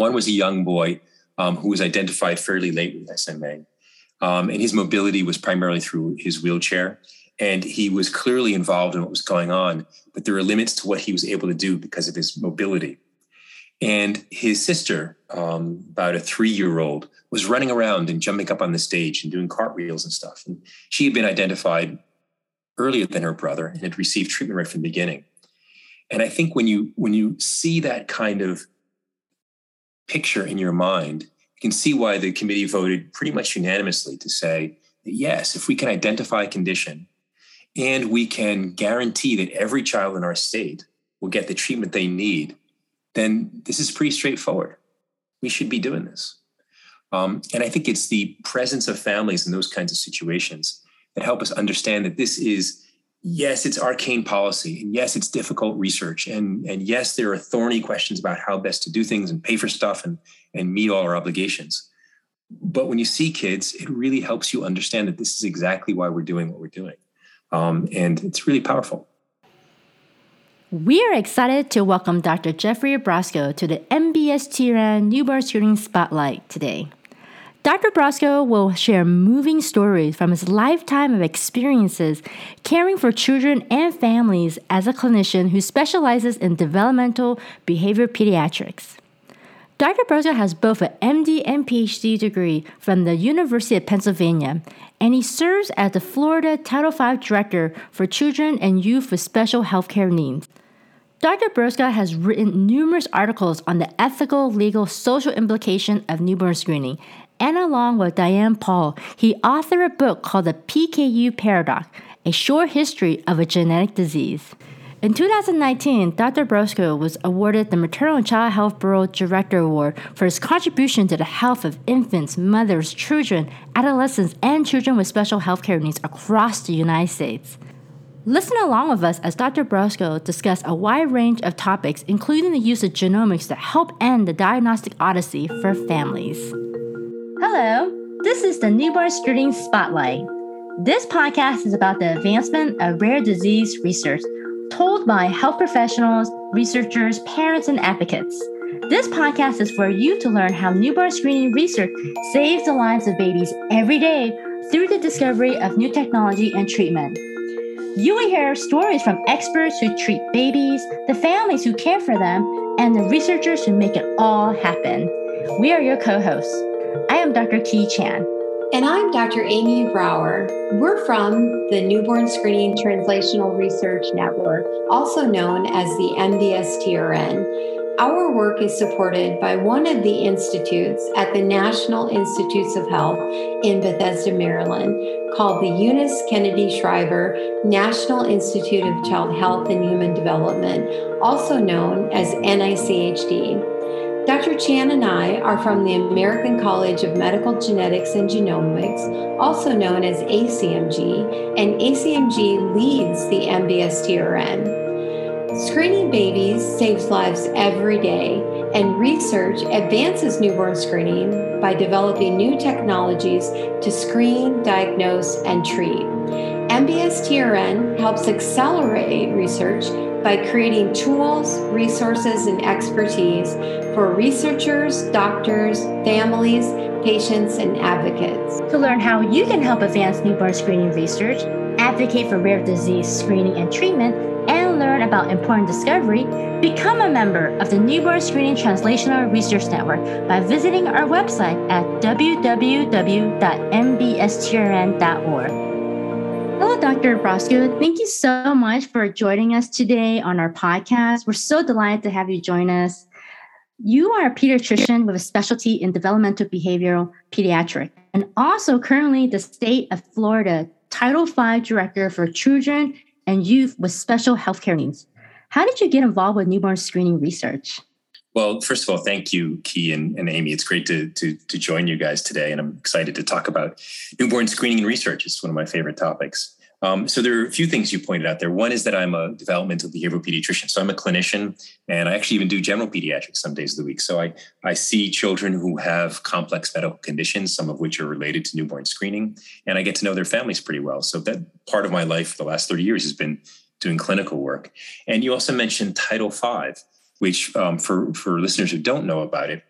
One was a young boy um, who was identified fairly late with SMA. Um, and his mobility was primarily through his wheelchair. And he was clearly involved in what was going on, but there were limits to what he was able to do because of his mobility. And his sister, um, about a three year old, was running around and jumping up on the stage and doing cartwheels and stuff. And she had been identified earlier than her brother and had received treatment right from the beginning. And I think when you when you see that kind of picture in your mind, you can see why the committee voted pretty much unanimously to say that yes, if we can identify a condition and we can guarantee that every child in our state will get the treatment they need, then this is pretty straightforward. We should be doing this. Um, and I think it's the presence of families in those kinds of situations that help us understand that this is, yes, it's arcane policy. And yes, it's difficult research. And, and yes, there are thorny questions about how best to do things and pay for stuff and, and meet all our obligations. But when you see kids, it really helps you understand that this is exactly why we're doing what we're doing. Um, and it's really powerful. We are excited to welcome Dr. Jeffrey Brosco to the NBSTRN Newborn Screening Spotlight today. Dr. Brosco will share moving stories from his lifetime of experiences caring for children and families as a clinician who specializes in developmental behavior pediatrics. Dr. Brosco has both an MD and PhD degree from the University of Pennsylvania, and he serves as the Florida Title V Director for Children and Youth with Special Healthcare Needs. Dr. Brosco has written numerous articles on the ethical, legal, social implication of newborn screening and along with Diane Paul, he authored a book called The PKU Paradox A Short History of a Genetic Disease. In 2019, Dr. Brosco was awarded the Maternal and Child Health Bureau Director Award for his contribution to the health of infants, mothers, children, adolescents, and children with special healthcare needs across the United States. Listen along with us as Dr. Brosco discusses a wide range of topics, including the use of genomics to help end the diagnostic odyssey for families. Hello, this is the Newborn Screening Spotlight. This podcast is about the advancement of rare disease research told by health professionals, researchers, parents, and advocates. This podcast is for you to learn how newborn screening research saves the lives of babies every day through the discovery of new technology and treatment. You will hear stories from experts who treat babies, the families who care for them, and the researchers who make it all happen. We are your co hosts. I am Dr. Ki Chan. And I'm Dr. Amy Brower. We're from the Newborn Screening Translational Research Network, also known as the NBSTRN. Our work is supported by one of the institutes at the National Institutes of Health in Bethesda, Maryland, called the Eunice Kennedy Shriver National Institute of Child Health and Human Development, also known as NICHD. Dr. Chan and I are from the American College of Medical Genetics and Genomics, also known as ACMG, and ACMG leads the NBSTRN. Screening babies saves lives every day, and research advances newborn screening by developing new technologies to screen, diagnose, and treat. NBSTRN helps accelerate research by creating tools, resources, and expertise for researchers, doctors, families, patients, and advocates. To learn how you can help advance newborn screening research, advocate for rare disease screening and treatment, and learn about important discovery, become a member of the Newborn Screening Translational Research Network by visiting our website at www.nbstrn.org. Hello, Dr. Brosco. Thank you so much for joining us today on our podcast. We're so delighted to have you join us. You are a pediatrician with a specialty in developmental behavioral pediatric and also currently the state of Florida Title V director for children and youth with special healthcare needs. How did you get involved with newborn screening research? Well, first of all, thank you, Ki and, and Amy. It's great to, to, to join you guys today, and I'm excited to talk about newborn screening and research. It's one of my favorite topics. Um, so there are a few things you pointed out there. One is that I'm a developmental behavioral pediatrician. So I'm a clinician, and I actually even do general pediatrics some days of the week. So I I see children who have complex medical conditions, some of which are related to newborn screening, and I get to know their families pretty well. So that part of my life for the last 30 years has been doing clinical work. And you also mentioned Title V which um, for, for listeners who don't know about it,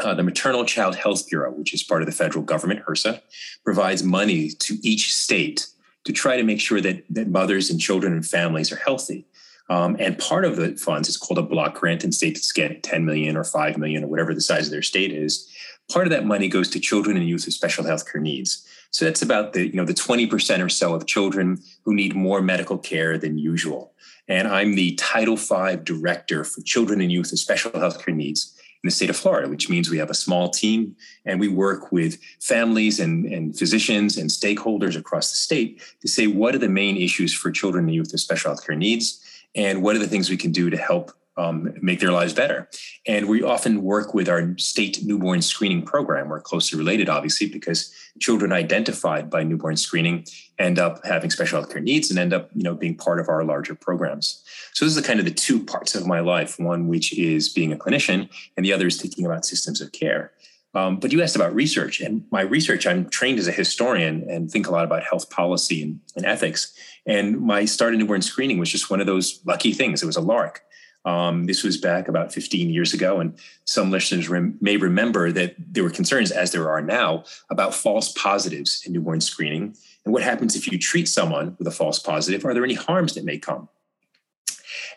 uh, the Maternal Child Health Bureau, which is part of the federal government, HRSA, provides money to each state to try to make sure that, that mothers and children and families are healthy. Um, and part of the funds is called a block grant, and states get 10 million or 5 million or whatever the size of their state is. Part of that money goes to children and youth with special health care needs. So that's about the, you know, the 20% or so of children who need more medical care than usual. And I'm the Title V director for children and youth with special health care needs in the state of Florida, which means we have a small team and we work with families and, and physicians and stakeholders across the state to say what are the main issues for children and youth with special health care needs and what are the things we can do to help um, make their lives better. And we often work with our state newborn screening program. We're closely related, obviously, because children identified by newborn screening end up having special health care needs and end up, you know, being part of our larger programs. So this is kind of the two parts of my life: one which is being a clinician, and the other is thinking about systems of care. Um, but you asked about research, and my research, I'm trained as a historian and think a lot about health policy and, and ethics. And my start in newborn screening was just one of those lucky things. It was a lark. Um, this was back about 15 years ago, and some listeners rem- may remember that there were concerns, as there are now, about false positives in newborn screening. And what happens if you treat someone with a false positive? Are there any harms that may come?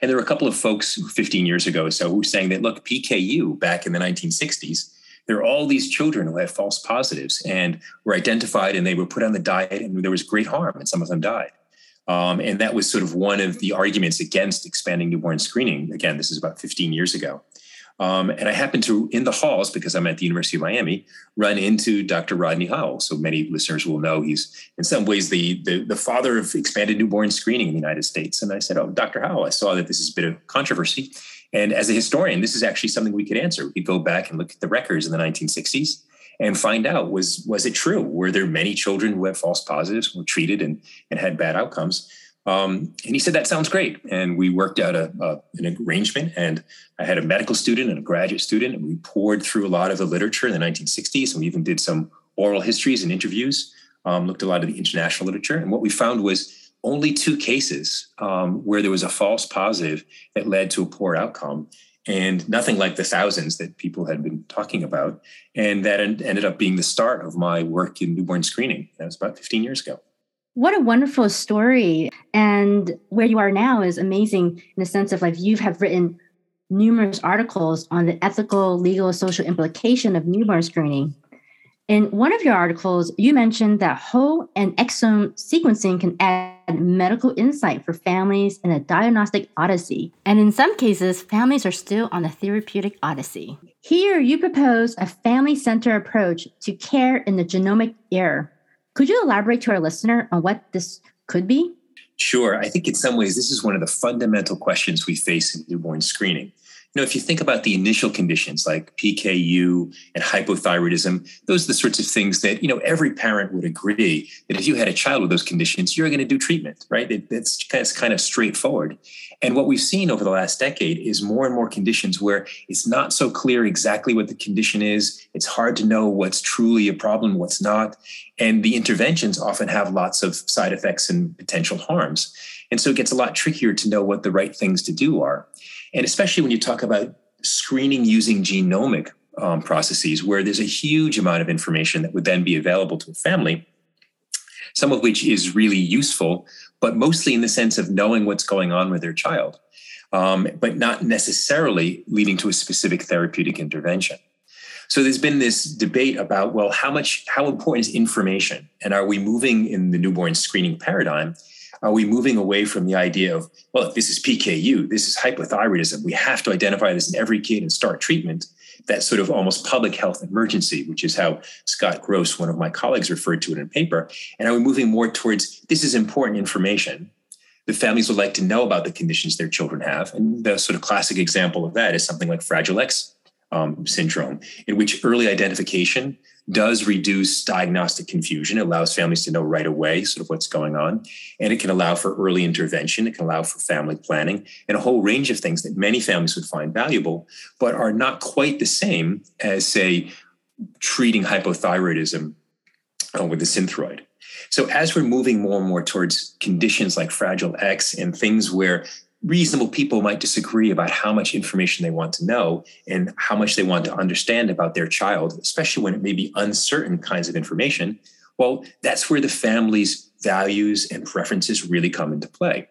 And there were a couple of folks 15 years ago or so who were saying that, look, PKU back in the 1960s, there are all these children who had false positives and were identified and they were put on the diet and there was great harm and some of them died. Um, and that was sort of one of the arguments against expanding newborn screening. Again, this is about 15 years ago. Um, and I happened to, in the halls, because I'm at the University of Miami, run into Dr. Rodney Howell. So many listeners will know he's, in some ways, the, the, the father of expanded newborn screening in the United States. And I said, Oh, Dr. Howell, I saw that this is a bit of controversy. And as a historian, this is actually something we could answer. We could go back and look at the records in the 1960s and find out was was it true? Were there many children who had false positives, were treated and and had bad outcomes? Um, and he said that sounds great. And we worked out a, a, an arrangement. And I had a medical student and a graduate student, and we poured through a lot of the literature in the 1960s. And we even did some oral histories and interviews. Um, looked a lot of the international literature. And what we found was only two cases um, where there was a false positive that led to a poor outcome and nothing like the thousands that people had been talking about. And that ended up being the start of my work in newborn screening. That was about 15 years ago. What a wonderful story. And where you are now is amazing in the sense of like you have written numerous articles on the ethical, legal, social implication of newborn screening. In one of your articles, you mentioned that whole and exome sequencing can add medical insight for families in a diagnostic odyssey. And in some cases, families are still on a therapeutic odyssey. Here, you propose a family centered approach to care in the genomic era. Could you elaborate to our listener on what this could be? Sure. I think in some ways, this is one of the fundamental questions we face in newborn screening you know, if you think about the initial conditions like PKU and hypothyroidism, those are the sorts of things that, you know, every parent would agree that if you had a child with those conditions, you're going to do treatment, right? It's, it's kind of straightforward. And what we've seen over the last decade is more and more conditions where it's not so clear exactly what the condition is. It's hard to know what's truly a problem, what's not. And the interventions often have lots of side effects and potential harms. And so it gets a lot trickier to know what the right things to do are. And especially when you talk about screening using genomic um, processes, where there's a huge amount of information that would then be available to a family, some of which is really useful, but mostly in the sense of knowing what's going on with their child, um, but not necessarily leading to a specific therapeutic intervention. So there's been this debate about well, how much, how important is information, and are we moving in the newborn screening paradigm are we moving away from the idea of, well, this is PKU, this is hypothyroidism, we have to identify this in every kid and start treatment? That sort of almost public health emergency, which is how Scott Grosse, one of my colleagues, referred to it in a paper. And are we moving more towards this is important information? The families would like to know about the conditions their children have. And the sort of classic example of that is something like Fragile X um, syndrome, in which early identification does reduce diagnostic confusion. It allows families to know right away sort of what's going on. And it can allow for early intervention. It can allow for family planning and a whole range of things that many families would find valuable, but are not quite the same as, say, treating hypothyroidism uh, with a synthroid. So as we're moving more and more towards conditions like Fragile X and things where reasonable people might disagree about how much information they want to know and how much they want to understand about their child, especially when it may be uncertain kinds of information. Well, that's where the family's values and preferences really come into play.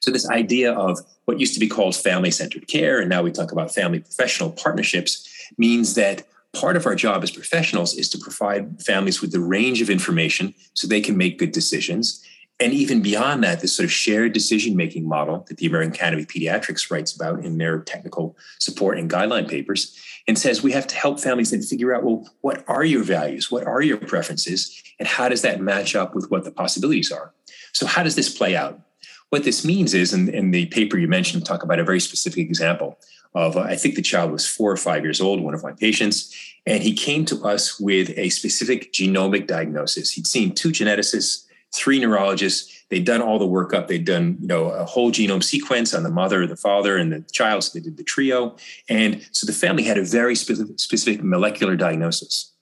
So, this idea of what used to be called family centered care, and now we talk about family professional partnerships, means that part of our job as professionals is to provide families with the range of information so they can make good decisions and even beyond that, this sort of shared decision making model that the American Academy of Pediatrics writes about in their technical support and guideline papers, and says we have to help families then figure out well, what are your values? What are your preferences? And how does that match up with what the possibilities are? So, how does this play out? What this means is, in, in the paper you mentioned, talk about a very specific example of, uh, I think the child was four or five years old, one of my patients, and he came to us with a specific genomic diagnosis. He'd seen two geneticists three neurologists. They'd done all the workup. They'd done, you know, a whole genome sequence on the mother, the father, and the child. So they did the trio. And so the family had a very specific, molecular diagnosis.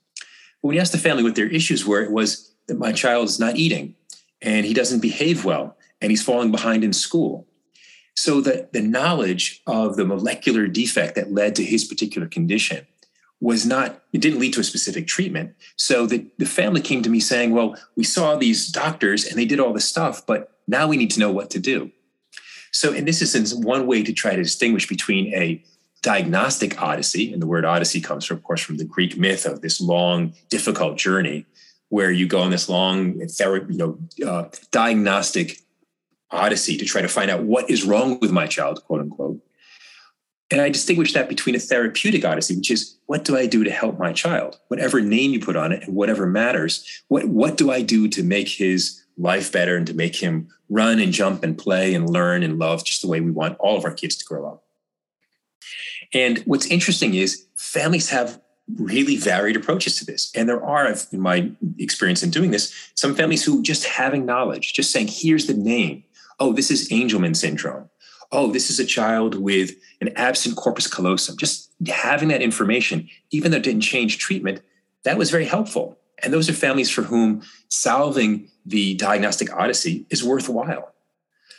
But when you asked the family what their issues were, it was that my child is not eating and he doesn't behave well and he's falling behind in school. So that the knowledge of the molecular defect that led to his particular condition was not it didn't lead to a specific treatment. So the, the family came to me saying well we saw these doctors and they did all this stuff but now we need to know what to do. So and this is one way to try to distinguish between a diagnostic odyssey and the word odyssey comes from of course from the greek myth of this long difficult journey where you go on this long therapy you know uh, diagnostic odyssey to try to find out what is wrong with my child quote unquote and I distinguish that between a therapeutic odyssey, which is what do I do to help my child? Whatever name you put on it and whatever matters, what, what do I do to make his life better and to make him run and jump and play and learn and love just the way we want all of our kids to grow up? And what's interesting is families have really varied approaches to this. And there are, in my experience in doing this, some families who just having knowledge, just saying, here's the name. Oh, this is Angelman syndrome oh, this is a child with an absent corpus callosum. Just having that information, even though it didn't change treatment, that was very helpful. And those are families for whom solving the diagnostic odyssey is worthwhile.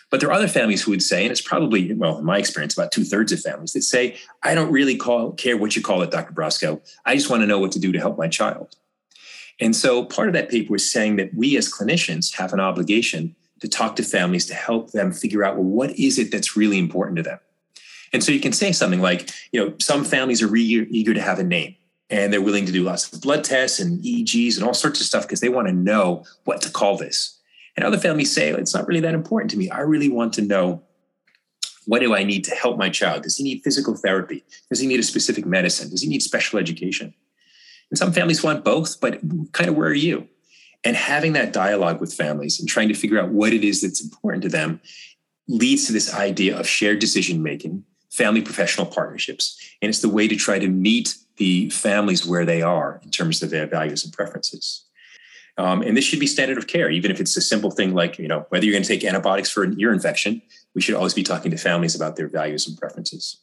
But there are other families who would say, and it's probably, well, in my experience, about two thirds of families that say, I don't really call, care what you call it, Dr. Brosco. I just want to know what to do to help my child. And so part of that paper was saying that we as clinicians have an obligation to talk to families to help them figure out well what is it that's really important to them? And so you can say something like you know some families are re- eager to have a name and they're willing to do lots of blood tests and eegs and all sorts of stuff because they want to know what to call this. And other families say it's not really that important to me. I really want to know what do i need to help my child? Does he need physical therapy? Does he need a specific medicine? Does he need special education? And some families want both but kind of where are you and having that dialogue with families and trying to figure out what it is that's important to them leads to this idea of shared decision making, family professional partnerships. And it's the way to try to meet the families where they are in terms of their values and preferences. Um, and this should be standard of care, even if it's a simple thing like, you know, whether you're going to take antibiotics for an ear infection, we should always be talking to families about their values and preferences.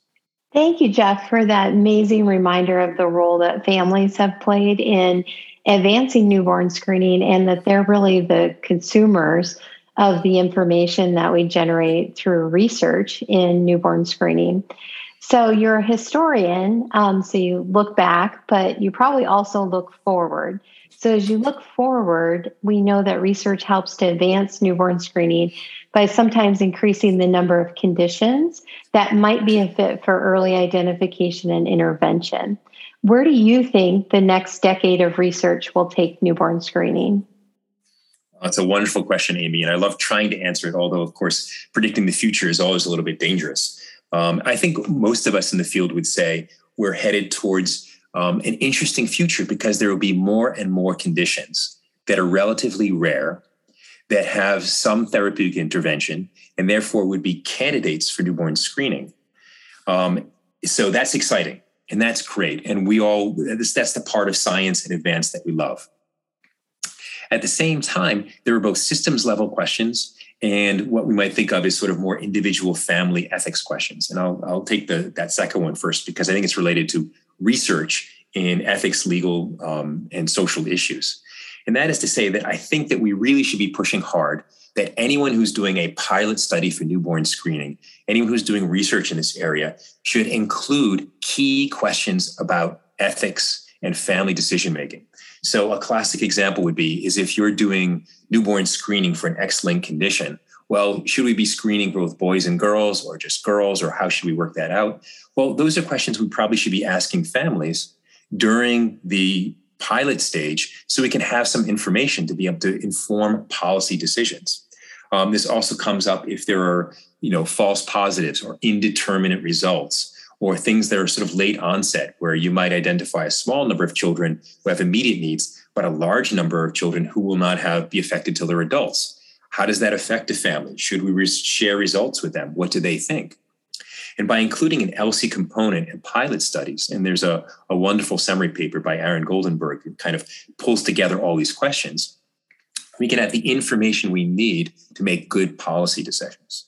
Thank you, Jeff, for that amazing reminder of the role that families have played in advancing newborn screening and that they're really the consumers of the information that we generate through research in newborn screening. So you're a historian, um, so you look back, but you probably also look forward. So as you look forward, we know that research helps to advance newborn screening by sometimes increasing the number of conditions that might be a fit for early identification and intervention. Where do you think the next decade of research will take newborn screening? That's a wonderful question, Amy, and I love trying to answer it. Although, of course, predicting the future is always a little bit dangerous. Um, I think most of us in the field would say we're headed towards um, an interesting future because there will be more and more conditions that are relatively rare, that have some therapeutic intervention, and therefore would be candidates for newborn screening. Um, so that's exciting. And that's great. And we all, that's the part of science and advance that we love. At the same time, there are both systems level questions and what we might think of as sort of more individual family ethics questions. And I'll, I'll take the, that second one first because I think it's related to research in ethics, legal, um, and social issues. And that is to say that I think that we really should be pushing hard that anyone who's doing a pilot study for newborn screening, anyone who's doing research in this area, should include key questions about ethics and family decision making. So, a classic example would be is if you're doing newborn screening for an X-linked condition, well, should we be screening both boys and girls or just girls, or how should we work that out? Well, those are questions we probably should be asking families during the pilot stage so we can have some information to be able to inform policy decisions. Um, this also comes up if there are, you know, false positives or indeterminate results or things that are sort of late onset where you might identify a small number of children who have immediate needs, but a large number of children who will not have be affected till they're adults. How does that affect a family? Should we re- share results with them? What do they think? And by including an ELSI component in pilot studies, and there's a, a wonderful summary paper by Aaron Goldenberg that kind of pulls together all these questions, we can have the information we need to make good policy decisions.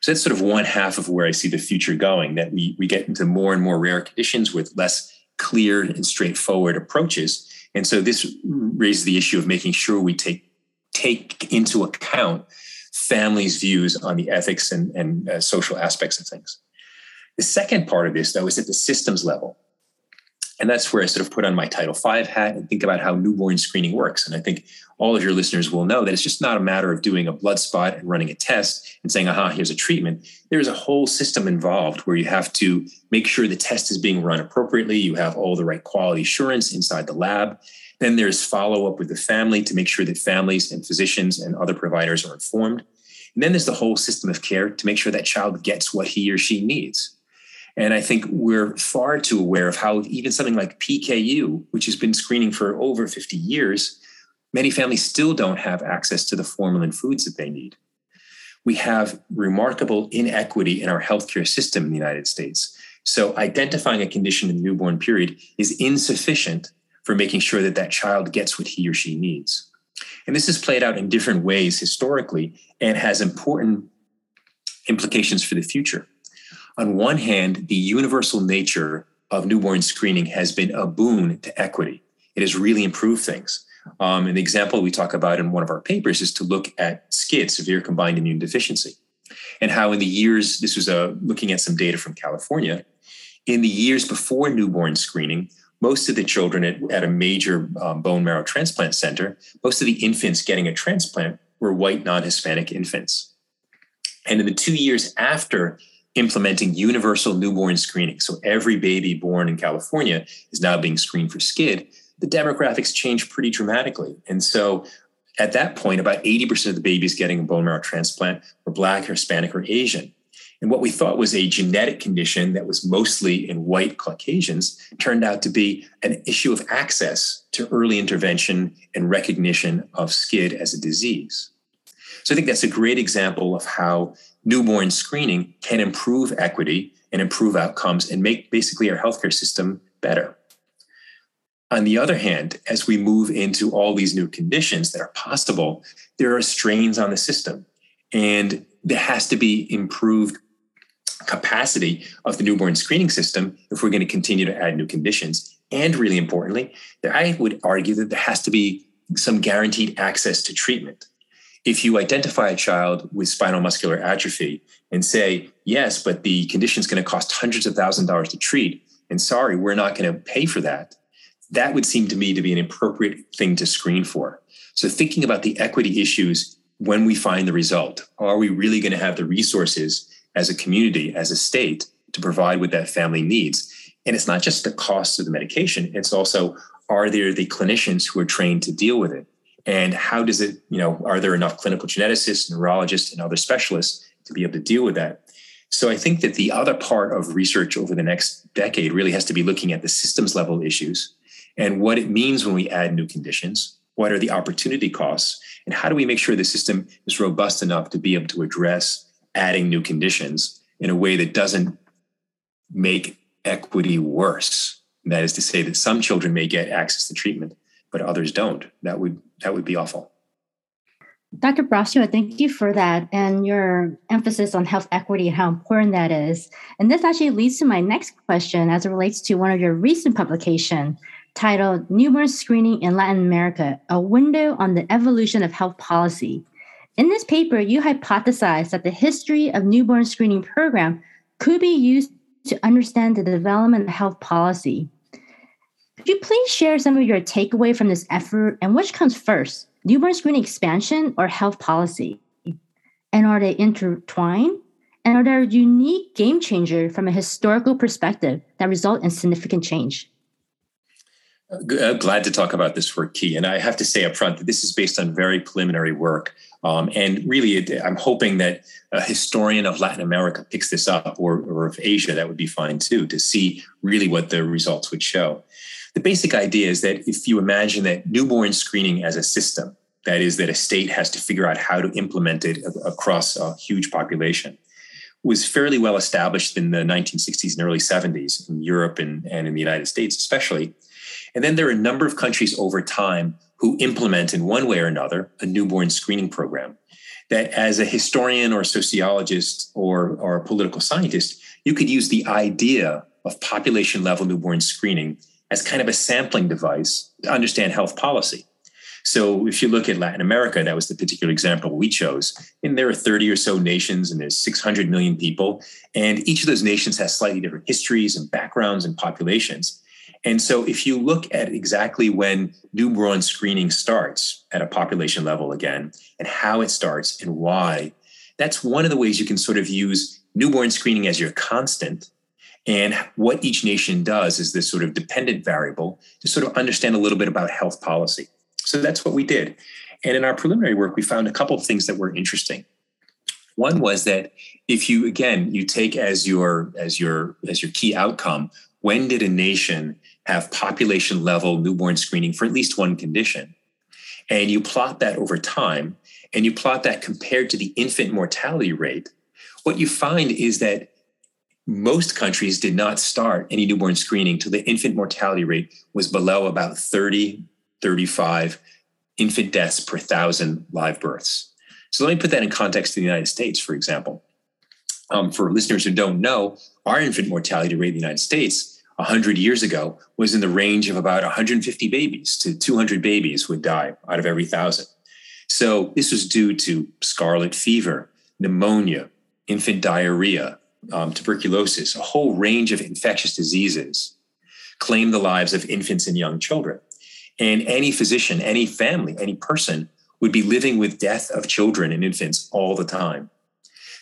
So that's sort of one half of where I see the future going, that we, we get into more and more rare conditions with less clear and straightforward approaches. And so this raises the issue of making sure we take take into account families' views on the ethics and, and uh, social aspects of things. The second part of this, though, is at the systems level. And that's where I sort of put on my Title V hat and think about how newborn screening works. And I think all of your listeners will know that it's just not a matter of doing a blood spot and running a test and saying, aha, here's a treatment. There's a whole system involved where you have to make sure the test is being run appropriately. You have all the right quality assurance inside the lab. Then there's follow up with the family to make sure that families and physicians and other providers are informed. And then there's the whole system of care to make sure that child gets what he or she needs. And I think we're far too aware of how even something like PKU, which has been screening for over 50 years, many families still don't have access to the formalin foods that they need. We have remarkable inequity in our healthcare system in the United States. So, identifying a condition in the newborn period is insufficient for making sure that that child gets what he or she needs. And this has played out in different ways historically and has important implications for the future on one hand, the universal nature of newborn screening has been a boon to equity. It has really improved things. Um, an example we talk about in one of our papers is to look at SCID, severe combined immune deficiency, and how in the years, this was uh, looking at some data from California, in the years before newborn screening, most of the children at, at a major um, bone marrow transplant center, most of the infants getting a transplant were white non Hispanic infants. And in the two years after implementing universal newborn screening. So every baby born in California is now being screened for SCID. The demographics change pretty dramatically. And so at that point, about 80% of the babies getting a bone marrow transplant were Black, Hispanic, or Asian. And what we thought was a genetic condition that was mostly in white Caucasians turned out to be an issue of access to early intervention and recognition of SCID as a disease. So I think that's a great example of how newborn screening can improve equity and improve outcomes and make basically our healthcare system better. On the other hand, as we move into all these new conditions that are possible, there are strains on the system. And there has to be improved capacity of the newborn screening system if we're going to continue to add new conditions. And really importantly, I would argue that there has to be some guaranteed access to treatment if you identify a child with spinal muscular atrophy and say, yes, but the condition is going to cost hundreds of thousands of dollars to treat, and sorry, we're not going to pay for that, that would seem to me to be an appropriate thing to screen for. So, thinking about the equity issues when we find the result, are we really going to have the resources as a community, as a state, to provide what that family needs? And it's not just the cost of the medication, it's also are there the clinicians who are trained to deal with it? And how does it you know are there enough clinical geneticists neurologists and other specialists to be able to deal with that? So i think that the other part of research over the next decade really has to be looking at the systems level issues and what it means when we add new conditions what are the opportunity costs and how do we make sure the system is robust enough to be able to address adding new conditions in a way that doesn't make equity worse. That is to say that some children may get access to treatment but others don't. That would that would be awful. Dr. Brosco, thank you for that and your emphasis on health equity and how important that is. And this actually leads to my next question as it relates to one of your recent publication titled Newborn Screening in Latin America, a window on the evolution of health policy. In this paper, you hypothesized that the history of newborn screening program could be used to understand the development of health policy. Could you please share some of your takeaway from this effort and which comes first, newborn screening expansion or health policy? And are they intertwined? And are they a unique game changer from a historical perspective that result in significant change? Uh, glad to talk about this work, Ki. And I have to say up front that this is based on very preliminary work. Um, and really, I'm hoping that a historian of Latin America picks this up, or, or of Asia, that would be fine too, to see really what the results would show. The basic idea is that if you imagine that newborn screening as a system, that is, that a state has to figure out how to implement it across a huge population, was fairly well established in the 1960s and early 70s in Europe and, and in the United States, especially. And then there are a number of countries over time who implement, in one way or another, a newborn screening program. That, as a historian or sociologist or, or a political scientist, you could use the idea of population level newborn screening as kind of a sampling device to understand health policy. So if you look at Latin America, that was the particular example we chose. And there are 30 or so nations and there's 600 million people. And each of those nations has slightly different histories and backgrounds and populations. And so if you look at exactly when newborn screening starts at a population level again and how it starts and why, that's one of the ways you can sort of use newborn screening as your constant and what each nation does is this sort of dependent variable to sort of understand a little bit about health policy. So that's what we did. And in our preliminary work, we found a couple of things that were interesting. One was that if you again you take as your as your as your key outcome, when did a nation have population level newborn screening for at least one condition? And you plot that over time, and you plot that compared to the infant mortality rate, what you find is that most countries did not start any newborn screening till the infant mortality rate was below about 30 35 infant deaths per thousand live births. So let me put that in context to the United States, for example. Um, for listeners who don't know, our infant mortality rate in the United States 100 years ago was in the range of about 150 babies to 200 babies would die out of every thousand. So this was due to scarlet fever, pneumonia, infant diarrhea, um, tuberculosis, a whole range of infectious diseases claim the lives of infants and young children. And any physician, any family, any person would be living with death of children and infants all the time.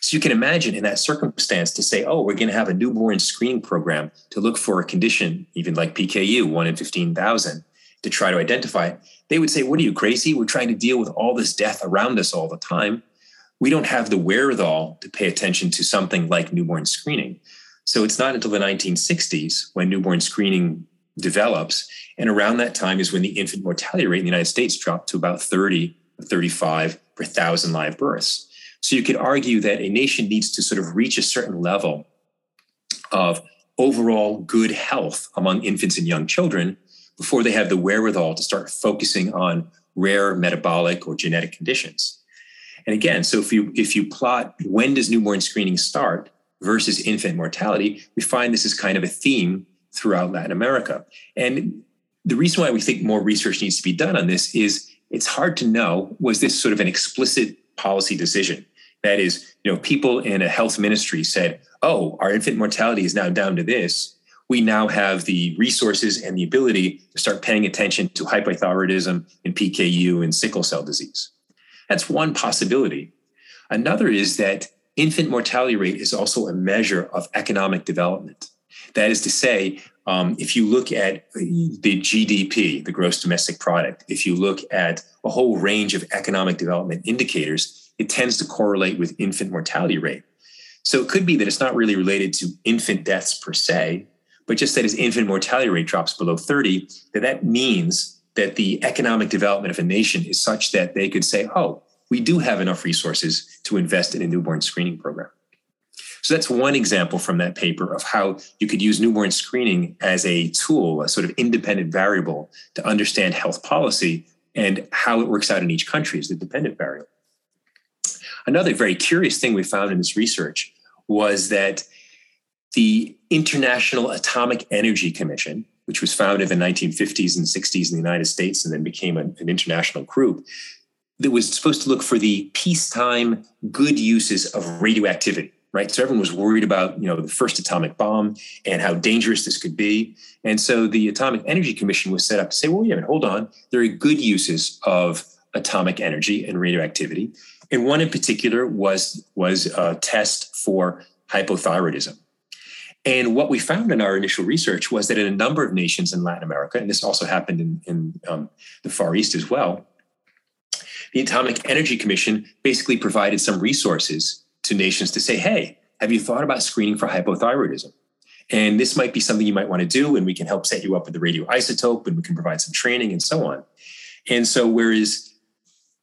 So you can imagine in that circumstance to say, oh, we're going to have a newborn screening program to look for a condition, even like PKU, one in 15,000, to try to identify it. They would say, what are you crazy? We're trying to deal with all this death around us all the time. We don't have the wherewithal to pay attention to something like newborn screening. So it's not until the 1960s when newborn screening develops. And around that time is when the infant mortality rate in the United States dropped to about 30 or 35 per thousand live births. So you could argue that a nation needs to sort of reach a certain level of overall good health among infants and young children before they have the wherewithal to start focusing on rare metabolic or genetic conditions. And again, so if you if you plot when does newborn screening start versus infant mortality, we find this is kind of a theme throughout Latin America. And the reason why we think more research needs to be done on this is it's hard to know was this sort of an explicit policy decision? That is you know people in a health ministry said oh our infant mortality is now down to this. We now have the resources and the ability to start paying attention to hypothyroidism and pku and sickle cell disease that's one possibility another is that infant mortality rate is also a measure of economic development that is to say, um, if you look at the GDP, the gross domestic product, if you look at a whole range of economic development indicators, it tends to correlate with infant mortality rate. So it could be that it's not really related to infant deaths per se, but just that as infant mortality rate drops below 30, that that means that the economic development of a nation is such that they could say, oh, we do have enough resources to invest in a newborn screening program. So that's one example from that paper of how you could use newborn screening as a tool, a sort of independent variable to understand health policy and how it works out in each country as the dependent variable. Another very curious thing we found in this research was that the International Atomic Energy Commission, which was founded in the 1950s and 60s in the United States and then became an, an international group, that was supposed to look for the peacetime good uses of radioactivity right? So everyone was worried about you know the first atomic bomb and how dangerous this could be. And so the atomic energy commission was set up to say well yeah but hold on. There are good uses of atomic energy and radioactivity. And one in particular was was a test for hypothyroidism and what we found in our initial research was that in a number of nations in Latin America, and this also happened in, in um, the Far East as well, the Atomic Energy Commission basically provided some resources to nations to say, hey, have you thought about screening for hypothyroidism? And this might be something you might want to do, and we can help set you up with the radioisotope, and we can provide some training and so on. And so, whereas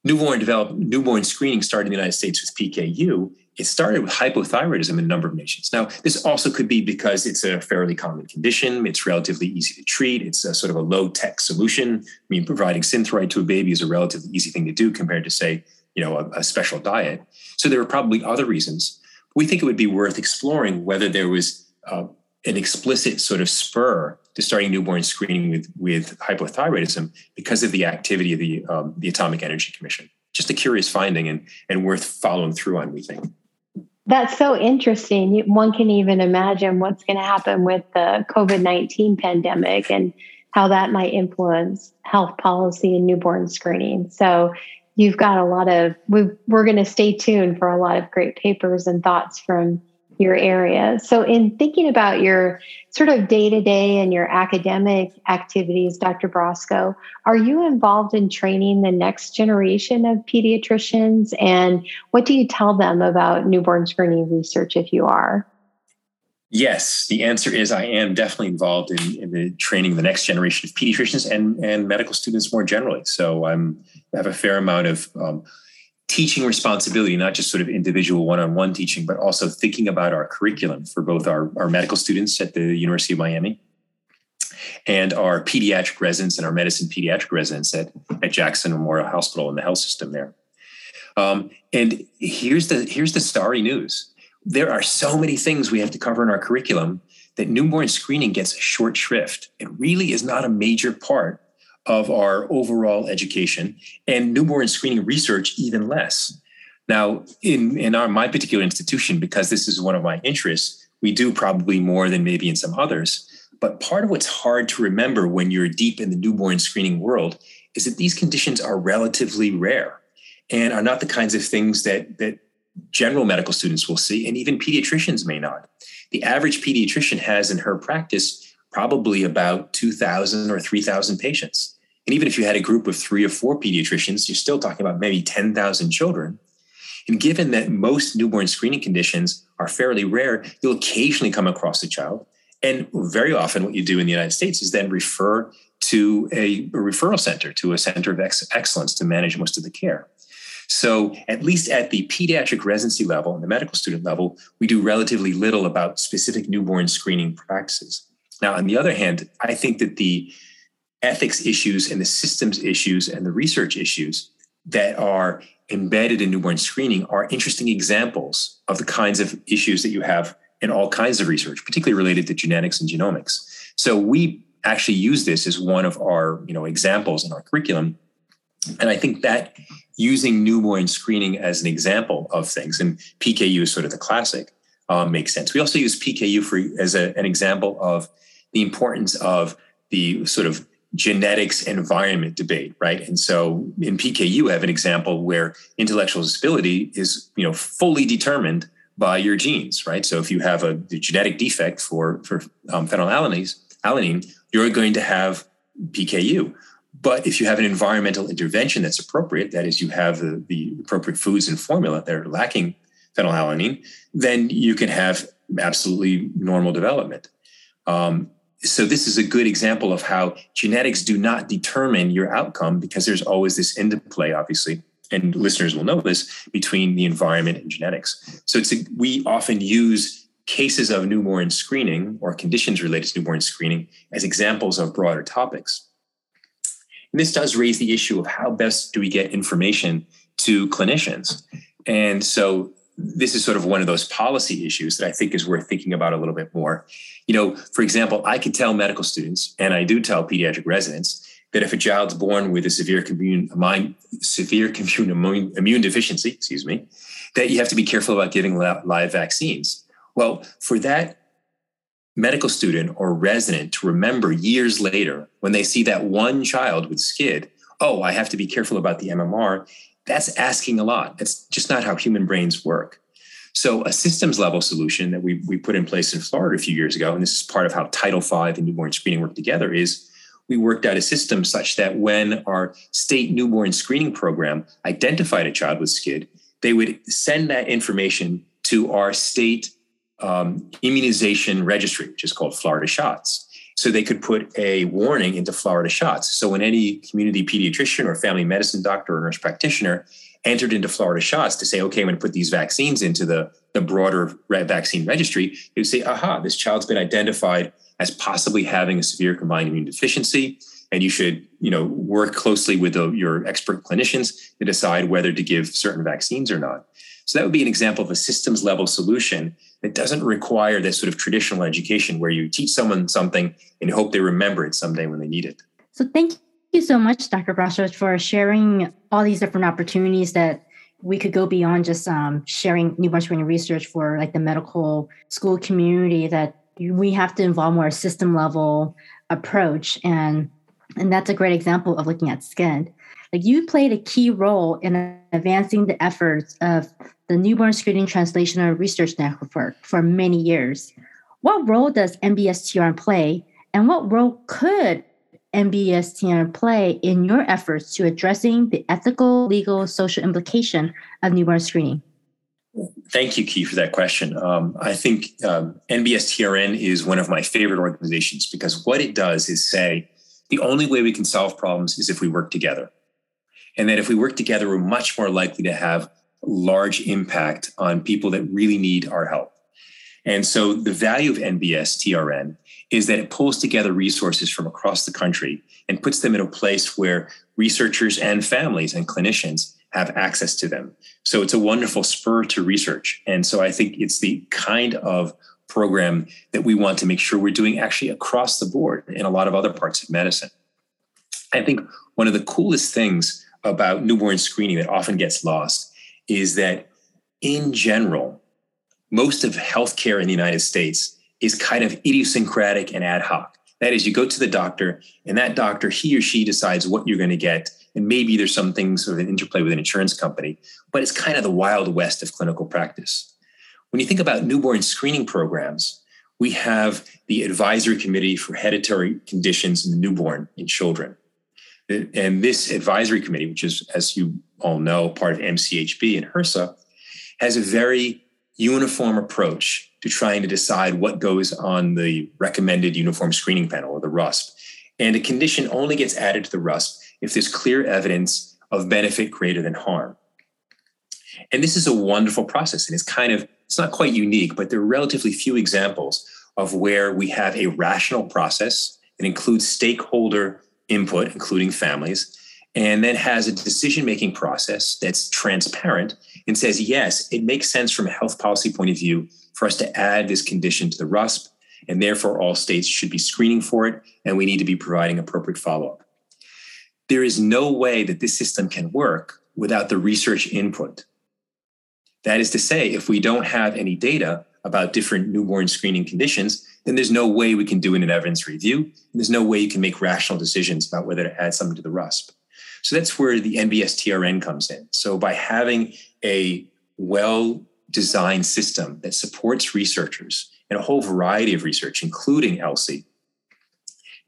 newborn develop, newborn screening started in the United States with PKU, it started with hypothyroidism in a number of nations. Now, this also could be because it's a fairly common condition. It's relatively easy to treat. It's a sort of a low tech solution. I mean, providing Synthroid to a baby is a relatively easy thing to do compared to, say, you know, a, a special diet. So there are probably other reasons. We think it would be worth exploring whether there was uh, an explicit sort of spur to starting newborn screening with, with hypothyroidism because of the activity of the, um, the Atomic Energy Commission. Just a curious finding and, and worth following through on, we think. That's so interesting. One can even imagine what's going to happen with the COVID 19 pandemic and how that might influence health policy and newborn screening. So, you've got a lot of, we, we're going to stay tuned for a lot of great papers and thoughts from your area. So, in thinking about your sort of day to day and your academic activities, Dr. Brosco, are you involved in training the next generation of pediatricians? And what do you tell them about newborn screening research if you are? Yes, the answer is I am definitely involved in, in the training the next generation of pediatricians and, and medical students more generally. So I'm, I have a fair amount of um, teaching responsibility, not just sort of individual one on one teaching, but also thinking about our curriculum for both our, our medical students at the University of Miami and our pediatric residents and our medicine pediatric residents at, at Jackson Memorial Hospital and the health system there. Um, and here's the here's the starry news. There are so many things we have to cover in our curriculum that newborn screening gets a short shrift. It really is not a major part of our overall education and newborn screening research even less. Now, in, in our my particular institution, because this is one of my interests, we do probably more than maybe in some others. But part of what's hard to remember when you're deep in the newborn screening world is that these conditions are relatively rare and are not the kinds of things that, that general medical students will see, and even pediatricians may not. The average pediatrician has in her practice probably about 2,000 or 3,000 patients. And even if you had a group of three or four pediatricians, you're still talking about maybe 10,000 children. And given that most newborn screening conditions are fairly rare, you'll occasionally come across a child. And very often, what you do in the United States is then refer to a, referral center, to a center of ex- excellence to manage most of the care. So, at least at the pediatric residency level and the medical student level, we do relatively little about specific newborn screening practices. Now, on the other hand, I think that the ethics issues and the systems issues and the research issues that are embedded in newborn screening are interesting examples of the kinds of issues that you have in all kinds of research, particularly related to genetics and genomics. So we actually use this as one of our you know examples in our curriculum and i think that using newborn screening as an example of things and pku is sort of the classic uh, makes sense we also use pku for as a, an example of the importance of the sort of genetics environment debate, right? And so in PKU, you have an example where intellectual disability is, you know, fully determined by your genes, right? So if you have a genetic defect for for um, phenylalanine, you're going to have PKU. But if you have an environmental intervention that's appropriate, that is, you have the, the appropriate foods and formula that are lacking phenylalanine, then you can have absolutely normal development. Um, so this is a good example of how genetics do not determine your outcome because there's always this interplay obviously and listeners will know this between the environment and genetics. So it's a, we often use cases of newborn screening or conditions related to newborn screening as examples of broader topics. And this does raise the issue of how best do we get information to clinicians. And so this is sort of one of those policy issues that I think is worth thinking about a little bit more. You know, for example, I could tell medical students, and I do tell pediatric residents, that if a child's born with a severe commune, severe immune, immune deficiency, excuse me, that you have to be careful about giving live vaccines. Well, for that medical student or resident to remember years later when they see that one child with SCID, oh, I have to be careful about the MMR, that's asking a lot. That's just not how human brains work. So, a systems level solution that we, we put in place in Florida a few years ago, and this is part of how Title V and newborn screening work together, is we worked out a system such that when our state newborn screening program identified a child with SCID, they would send that information to our state um, immunization registry, which is called Florida Shots. So they could put a warning into Florida Shots. So when any community pediatrician or family medicine doctor or nurse practitioner entered into Florida Shots to say, okay, I'm going to put these vaccines into the, the broader vaccine registry, they would say, aha, this child's been identified as possibly having a severe combined immune deficiency and you should you know work closely with the, your expert clinicians to decide whether to give certain vaccines or not so that would be an example of a systems level solution that doesn't require this sort of traditional education where you teach someone something and hope they remember it someday when they need it so thank you so much dr Brosco, for sharing all these different opportunities that we could go beyond just um, sharing newborn screening research for like the medical school community that we have to involve more system level approach and and that's a great example of looking at SCID. Like you played a key role in advancing the efforts of the Newborn Screening Translational Research Network for many years. What role does NBSTRN play, and what role could NBSTRN play in your efforts to addressing the ethical, legal, social implication of newborn screening? Thank you, Ki, for that question. Um, I think um, NBSTRN is one of my favorite organizations because what it does is say, the only way we can solve problems is if we work together. And that if we work together, we're much more likely to have large impact on people that really need our help. And so the value of NBSTRN is that it pulls together resources from across the country and puts them in a place where researchers and families and clinicians have access to them. So it's a wonderful spur to research. And so I think it's the kind of program that we want to make sure we're doing actually across the board in a lot of other parts of medicine. I think one of the coolest things about newborn screening that often gets lost is that in general, most of healthcare in the United States is kind of idiosyncratic and ad hoc. That is, you go to the doctor, and that doctor, he or she decides what you're going to get. And maybe there's some things sort of an interplay with an insurance company, but it's kind of the wild west of clinical practice. When you think about newborn screening programs, we have the Advisory Committee for Hereditary Conditions in the Newborn in Children. And this advisory committee, which is, as you all know, part of MCHB and HRSA, has a very uniform approach to trying to decide what goes on the recommended uniform screening panel or the RUSP. And a condition only gets added to the RUSP if there's clear evidence of benefit greater than harm. And this is a wonderful process. And it's kind of, it's not quite unique, but there are relatively few examples of where we have a rational process that includes stakeholder input, including families, and then has a decision making process that's transparent and says, yes, it makes sense from a health policy point of view for us to add this condition to the RUSP. And therefore, all states should be screening for it, and we need to be providing appropriate follow up. There is no way that this system can work without the research input that is to say, if we don't have any data about different newborn screening conditions, then there's no way we can do an evidence review. there's no way you can make rational decisions about whether to add something to the RUSP. So that's where the NBSTRN comes in. So by having a well designed system that supports researchers and a whole variety of research, including ELSI,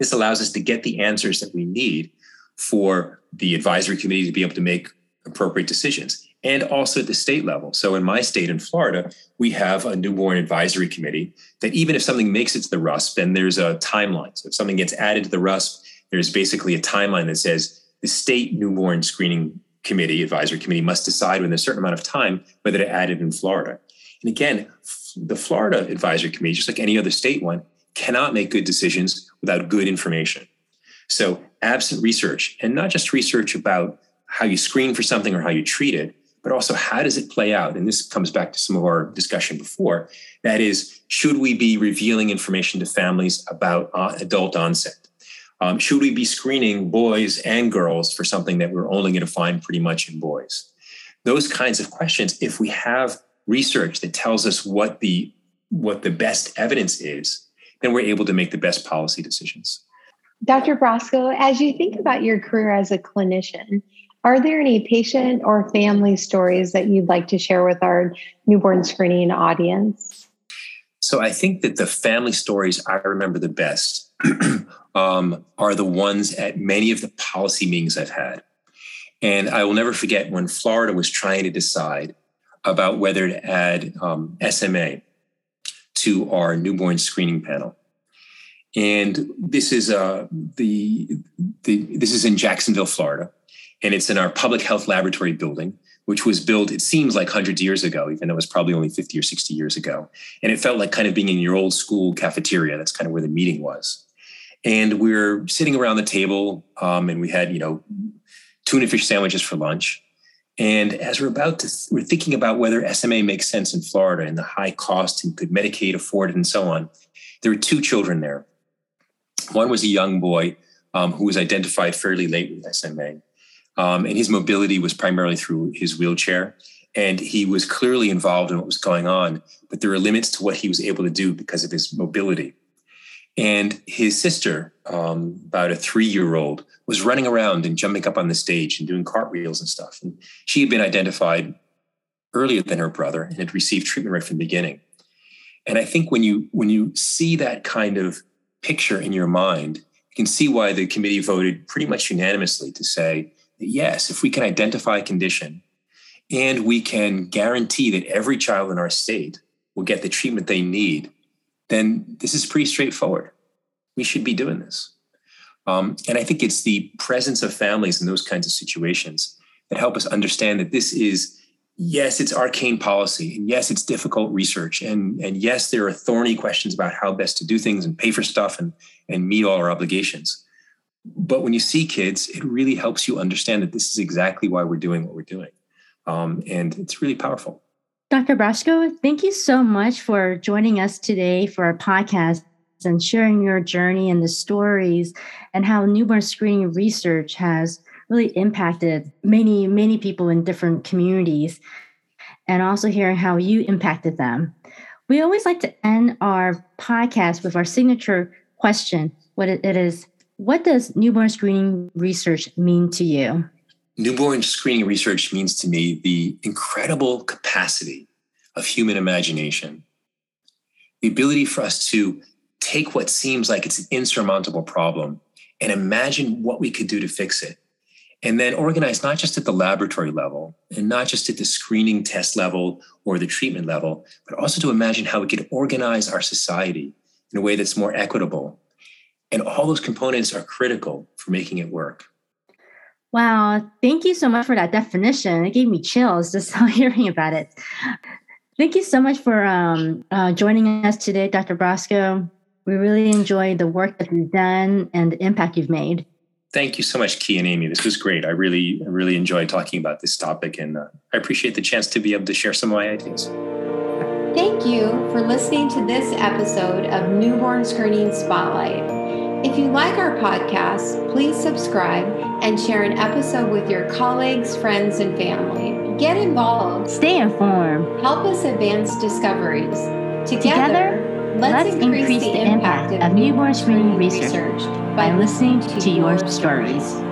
this allows us to get the answers that we need for the advisory committee to be able to make appropriate decisions and also at the state level. So in my state in Florida, we have a newborn advisory committee that even if something makes it to the RUSP, then there's a timeline. So if something gets added to the RUSP, there's basically a timeline that says the state newborn screening committee, advisory committee, must decide within a certain amount of time whether to add it in Florida. And again, the Florida advisory committee, just like any other state one, cannot make good decisions without good information. So absent research, and not just research about how you screen for something or how you treat it, but also how does it play out? And this comes back to some of our discussion before. That is, should we be revealing information to families about uh, adult onset? Um, should we be screening boys and girls for something that we're only going to find pretty much in boys? Those kinds of questions, if we have research that tells us what the what the best evidence is, then we're able to make the best policy decisions. Dr. Brosco, as you think about your career as a clinician, are there any patient or family stories that you'd like to share with our newborn screening audience? So I think that the family stories I remember the best um, are the ones at many of the policy meetings I've had. And I will never forget when Florida was trying to decide about whether to add um, SMA to our newborn screening panel. And this is uh, the, the this is in Jacksonville, Florida and it's in our public health laboratory building which was built it seems like hundreds of years ago even though it was probably only 50 or 60 years ago. And it felt like kind of being in your old school cafeteria. That's kind of where the meeting was. And we are sitting around the table um, and we had you know tuna fish sandwiches for lunch. And as we're about to we're thinking about whether sma makes sense in florida and the high cost and could medicaid afford it and so on there were two children there. One was a young boy um, who was identified fairly late with sma um, and his mobility was primarily through his wheelchair. And he was clearly involved in what was going on, but there were limits to what he was able to do because of his mobility. And his sister, um, about a three year old, was running around and jumping up on the stage and doing cartwheels and stuff. And she had been identified earlier than her brother and had received treatment right from the beginning. And I think when you when you see that kind of picture in your mind, you can see why the committee voted pretty much unanimously to say yes, if we can identify a condition and we can guarantee that every child in our state will get the treatment they need, then this is pretty straightforward. We should be doing this. Um, and I think it's the presence of families in those kinds of situations that help us understand that this is, yes, it's arcane policy, and yes, it's difficult research, and, and yes, there are thorny questions about how best to do things and pay for stuff and, and meet all our obligations. But when you see kids, it really helps you understand that this is exactly why we're doing what we're doing. Um, and it's really powerful. Dr. Brosco, thank you so much for joining us today for our podcast and sharing your journey and the stories and how newborn screening research has really impacted many, many people in different communities and also hearing how you impacted them. We always like to end our podcast with our signature question, what it is what does newborn screening research mean to you? Newborn screening research means to me the incredible capacity of human imagination, the ability for us to take what seems like it's an insurmountable problem and imagine what we could do to fix it. And then organize not just at the laboratory level and not just at the screening test level or the treatment level, but also to imagine how we could organize our society in a way that's more equitable and all those components are critical for making it work. Wow. Thank you so much for that definition. It gave me chills just hearing about it. Thank you so much for um, uh, joining us today, Dr. Brosco. We really enjoyed the work that you've done and the impact you've made. Thank you so much, Ki and Amy. This was great. I really, really enjoyed talking about this topic, and uh, I appreciate the chance to be able to share some of my ideas. Thank you for listening to this episode of Newborn Screening Spotlight. If you like our podcast, please subscribe and share an episode with your colleagues, friends, and family. Get involved. Stay informed. Help us advance discoveries. Together, Together let's, let's increase, increase, the impact, impact of newborn screening research by listening to your stories.